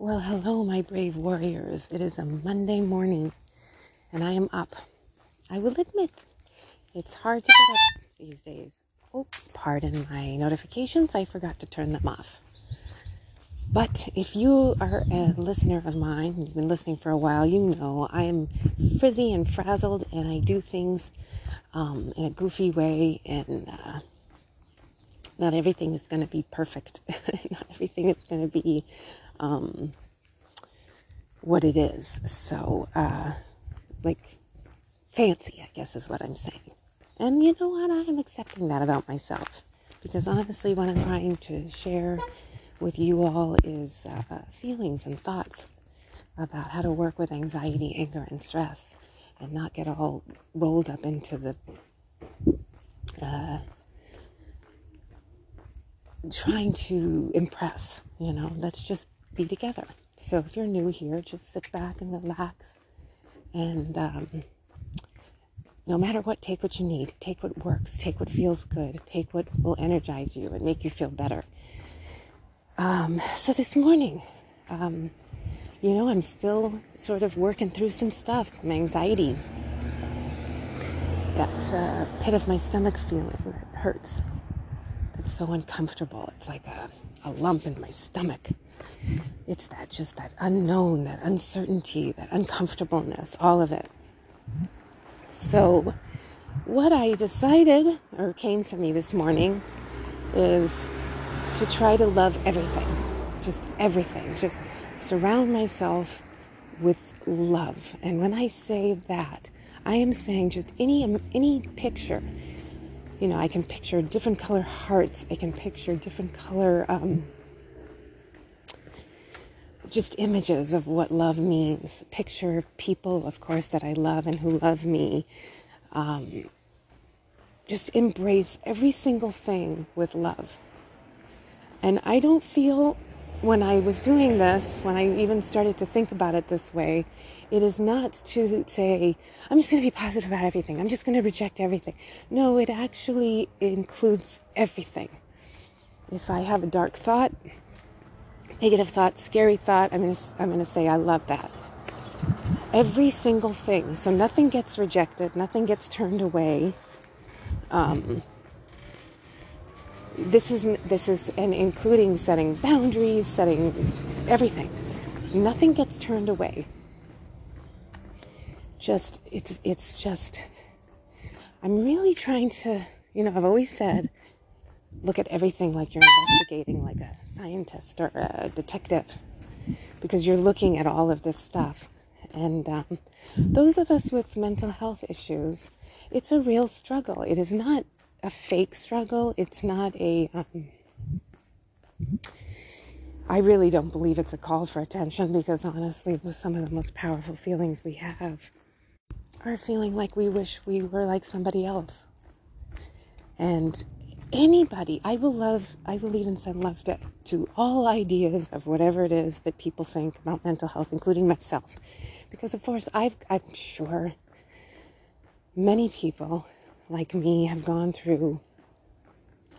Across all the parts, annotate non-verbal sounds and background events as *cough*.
Well, hello, my brave warriors. It is a Monday morning and I am up. I will admit, it's hard to get up these days. Oh, pardon my notifications. I forgot to turn them off. But if you are a listener of mine, you've been listening for a while, you know I am frizzy and frazzled and I do things um, in a goofy way and uh, not everything is going to be perfect. *laughs* not everything is going to be um, what it is. So, uh, like, fancy, I guess is what I'm saying. And you know what? I'm accepting that about myself. Because honestly, what I'm trying to share with you all is uh, feelings and thoughts about how to work with anxiety, anger, and stress and not get all rolled up into the uh, trying to impress. You know, let's just be together. So if you're new here, just sit back and relax. And um, no matter what, take what you need. Take what works. Take what feels good. Take what will energize you and make you feel better. Um, so this morning, um, you know, I'm still sort of working through some stuff, some anxiety. That uh, pit of my stomach feeling that hurts. It's so uncomfortable. It's like a, a lump in my stomach. It's that just that unknown, that uncertainty, that uncomfortableness, all of it. So, what I decided or came to me this morning is to try to love everything, just everything, just surround myself with love. And when I say that, I am saying just any any picture. You know, I can picture different color hearts. I can picture different color um, just images of what love means. Picture people, of course, that I love and who love me. Um, just embrace every single thing with love. And I don't feel when I was doing this, when I even started to think about it this way, it is not to say, I'm just going to be positive about everything. I'm just going to reject everything. No, it actually includes everything. If I have a dark thought, negative thought, scary thought, I'm going to, I'm going to say, I love that. Every single thing. So nothing gets rejected, nothing gets turned away. Um, this is this is and including setting boundaries, setting everything. Nothing gets turned away. Just it's it's just I'm really trying to, you know, I've always said look at everything like you're investigating like a scientist or a detective because you're looking at all of this stuff. And um, those of us with mental health issues, it's a real struggle. It is not a fake struggle. It's not a. Um, I really don't believe it's a call for attention because honestly, with some of the most powerful feelings we have, are feeling like we wish we were like somebody else. And anybody. I will love, I will even send love to, to all ideas of whatever it is that people think about mental health, including myself. Because, of course, I've, I'm sure many people like me have gone through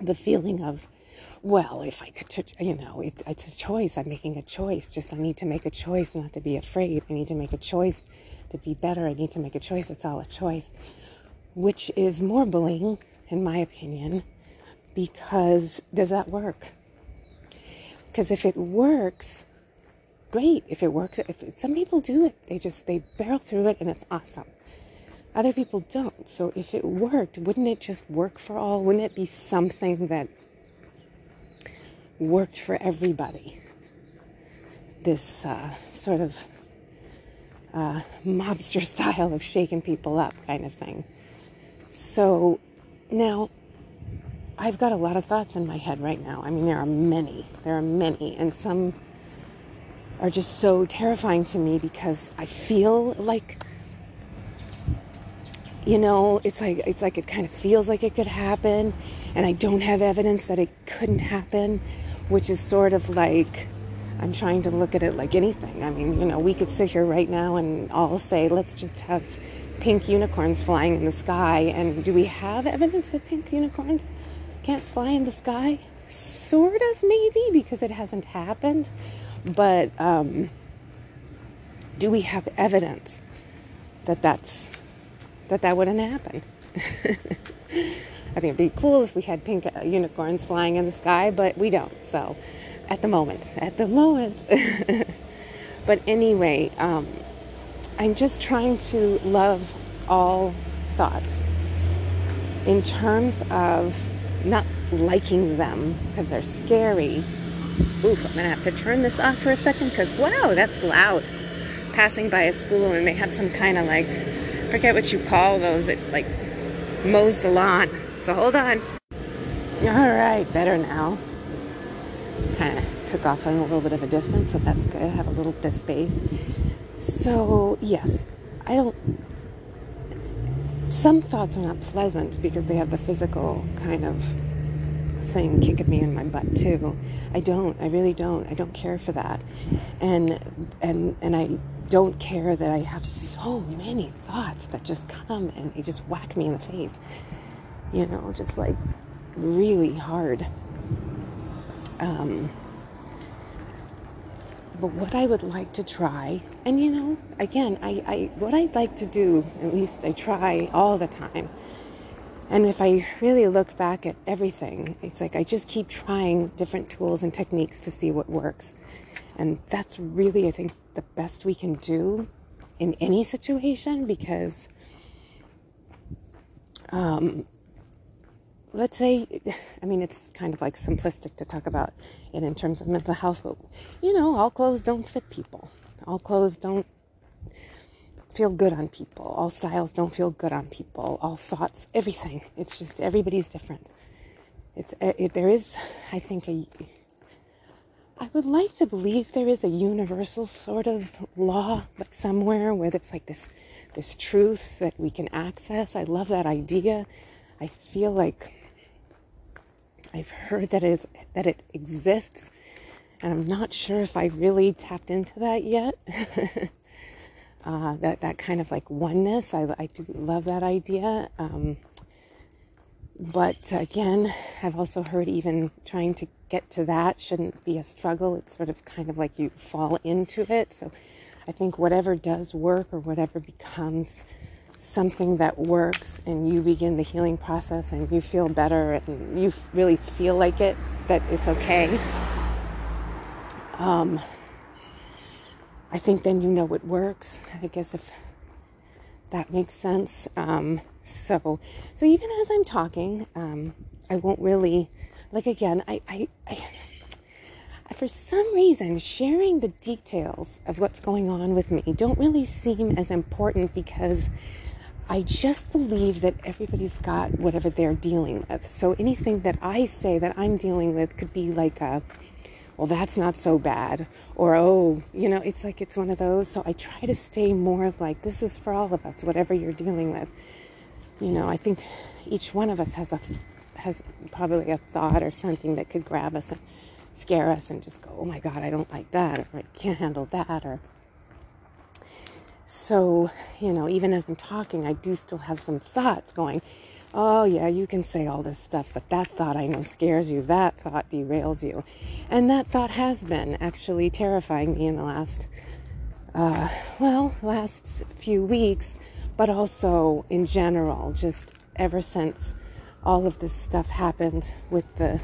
the feeling of, well, if I could, you know, it, it's a choice. I'm making a choice. Just I need to make a choice not to be afraid. I need to make a choice to be better. I need to make a choice. It's all a choice, which is more bullying, in my opinion, because does that work? Because if it works, great. If it works, if it, some people do it, they just they barrel through it and it's awesome. Other people don't. So if it worked, wouldn't it just work for all? Wouldn't it be something that worked for everybody? This uh, sort of uh, mobster *laughs* style of shaking people up kind of thing. So now I've got a lot of thoughts in my head right now. I mean, there are many. There are many. And some are just so terrifying to me because I feel like you know, it's like it's like it kind of feels like it could happen and I don't have evidence that it couldn't happen, which is sort of like I'm trying to look at it like anything. I mean, you know, we could sit here right now and all say, let's just have pink unicorns flying in the sky. And do we have evidence of pink unicorns can't fly in the sky? Sort of, maybe, because it hasn't happened. But um, do we have evidence that that's that that wouldn't happen? *laughs* I think it'd be cool if we had pink uh, unicorns flying in the sky, but we don't. So, at the moment, at the moment. *laughs* but anyway, um, I'm just trying to love all thoughts in terms of not liking them because they're scary. Oof, I'm gonna have to turn this off for a second because wow, that's loud. Passing by a school and they have some kind of like, forget what you call those, like mows the lawn. So hold on. All right, better now. Kind of took off a little bit of a distance, so that's good. I have a little bit of space. So, yes, I don't. Some thoughts are not pleasant because they have the physical kind of thing kicking me in my butt too. I don't. I really don't. I don't care for that, and and and I don't care that I have so many thoughts that just come and they just whack me in the face. You know, just like really hard. Um, but what I would like to try, and you know, again, I, I what I'd like to do, at least I try all the time. And if I really look back at everything, it's like I just keep trying different tools and techniques to see what works. And that's really, I think, the best we can do in any situation because um, let's say, I mean, it's kind of like simplistic to talk about it in terms of mental health, but you know, all clothes don't fit people. All clothes don't feel good on people. All styles don't feel good on people. All thoughts, everything. It's just everybody's different. It's eh, it, there is, I think, a. I would like to believe there is a universal sort of law, like somewhere where there's like this, this truth that we can access. I love that idea. I feel like I've heard that is that it exists, and I'm not sure if I really tapped into that yet. *laughs* uh, that that kind of like oneness, I, I do love that idea. Um, but again, I've also heard even trying to get to that shouldn't be a struggle. It's sort of kind of like you fall into it. So I think whatever does work or whatever becomes something that works and you begin the healing process and you feel better and you really feel like it, that it's okay. Um, I think then you know it works. I guess if that makes sense. Um, so, so even as I'm talking, um, I won't really, like again, I, I, I, for some reason, sharing the details of what's going on with me don't really seem as important because I just believe that everybody's got whatever they're dealing with. So anything that I say that I'm dealing with could be like a, well, that's not so bad. Or, oh, you know, it's like it's one of those. So I try to stay more of like, this is for all of us, whatever you're dealing with. You know, I think each one of us has a, has probably a thought or something that could grab us and scare us and just go, oh my God, I don't like that, or I can't handle that, or so, you know, even as I'm talking, I do still have some thoughts going, oh, yeah, you can say all this stuff, but that thought I know scares you. That thought derails you. And that thought has been actually terrifying me in the last, uh, well, last few weeks, but also in general, just ever since all of this stuff happened with the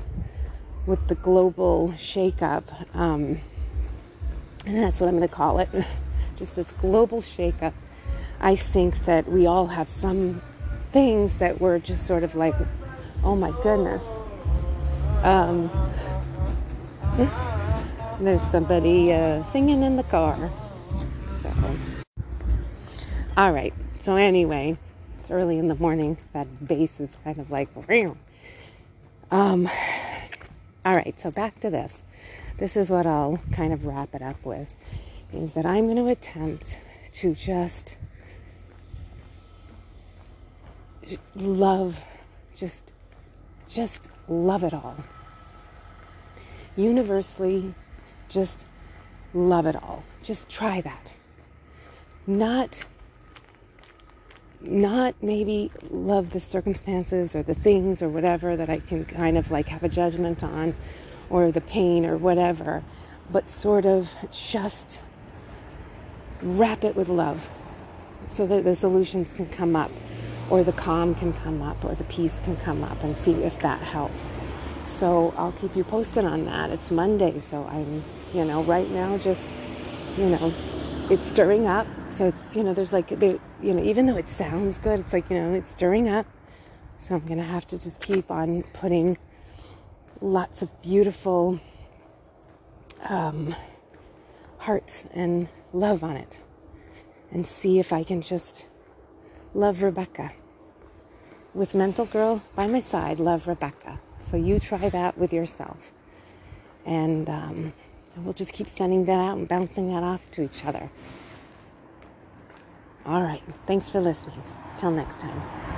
with the global shakeup. Um, and that's what I'm going to call it. Just this global shakeup, I think that we all have some things that were just sort of like, oh my goodness. Um, there's somebody uh, singing in the car. So, all right. So anyway, it's early in the morning. That bass is kind of like, um, all right. So back to this. This is what I'll kind of wrap it up with is that I'm going to attempt to just love just just love it all. Universally just love it all. Just try that. Not not maybe love the circumstances or the things or whatever that I can kind of like have a judgment on or the pain or whatever but sort of just wrap it with love so that the solutions can come up or the calm can come up or the peace can come up and see if that helps. So I'll keep you posted on that. It's Monday, so I'm, you know, right now just, you know, it's stirring up. So it's, you know, there's like, there, you know, even though it sounds good, it's like, you know, it's stirring up. So I'm going to have to just keep on putting lots of beautiful um, hearts and love on it and see if I can just love Rebecca. With Mental Girl by my side, love Rebecca. So you try that with yourself. And um, we'll just keep sending that out and bouncing that off to each other. All right. Thanks for listening. Till next time.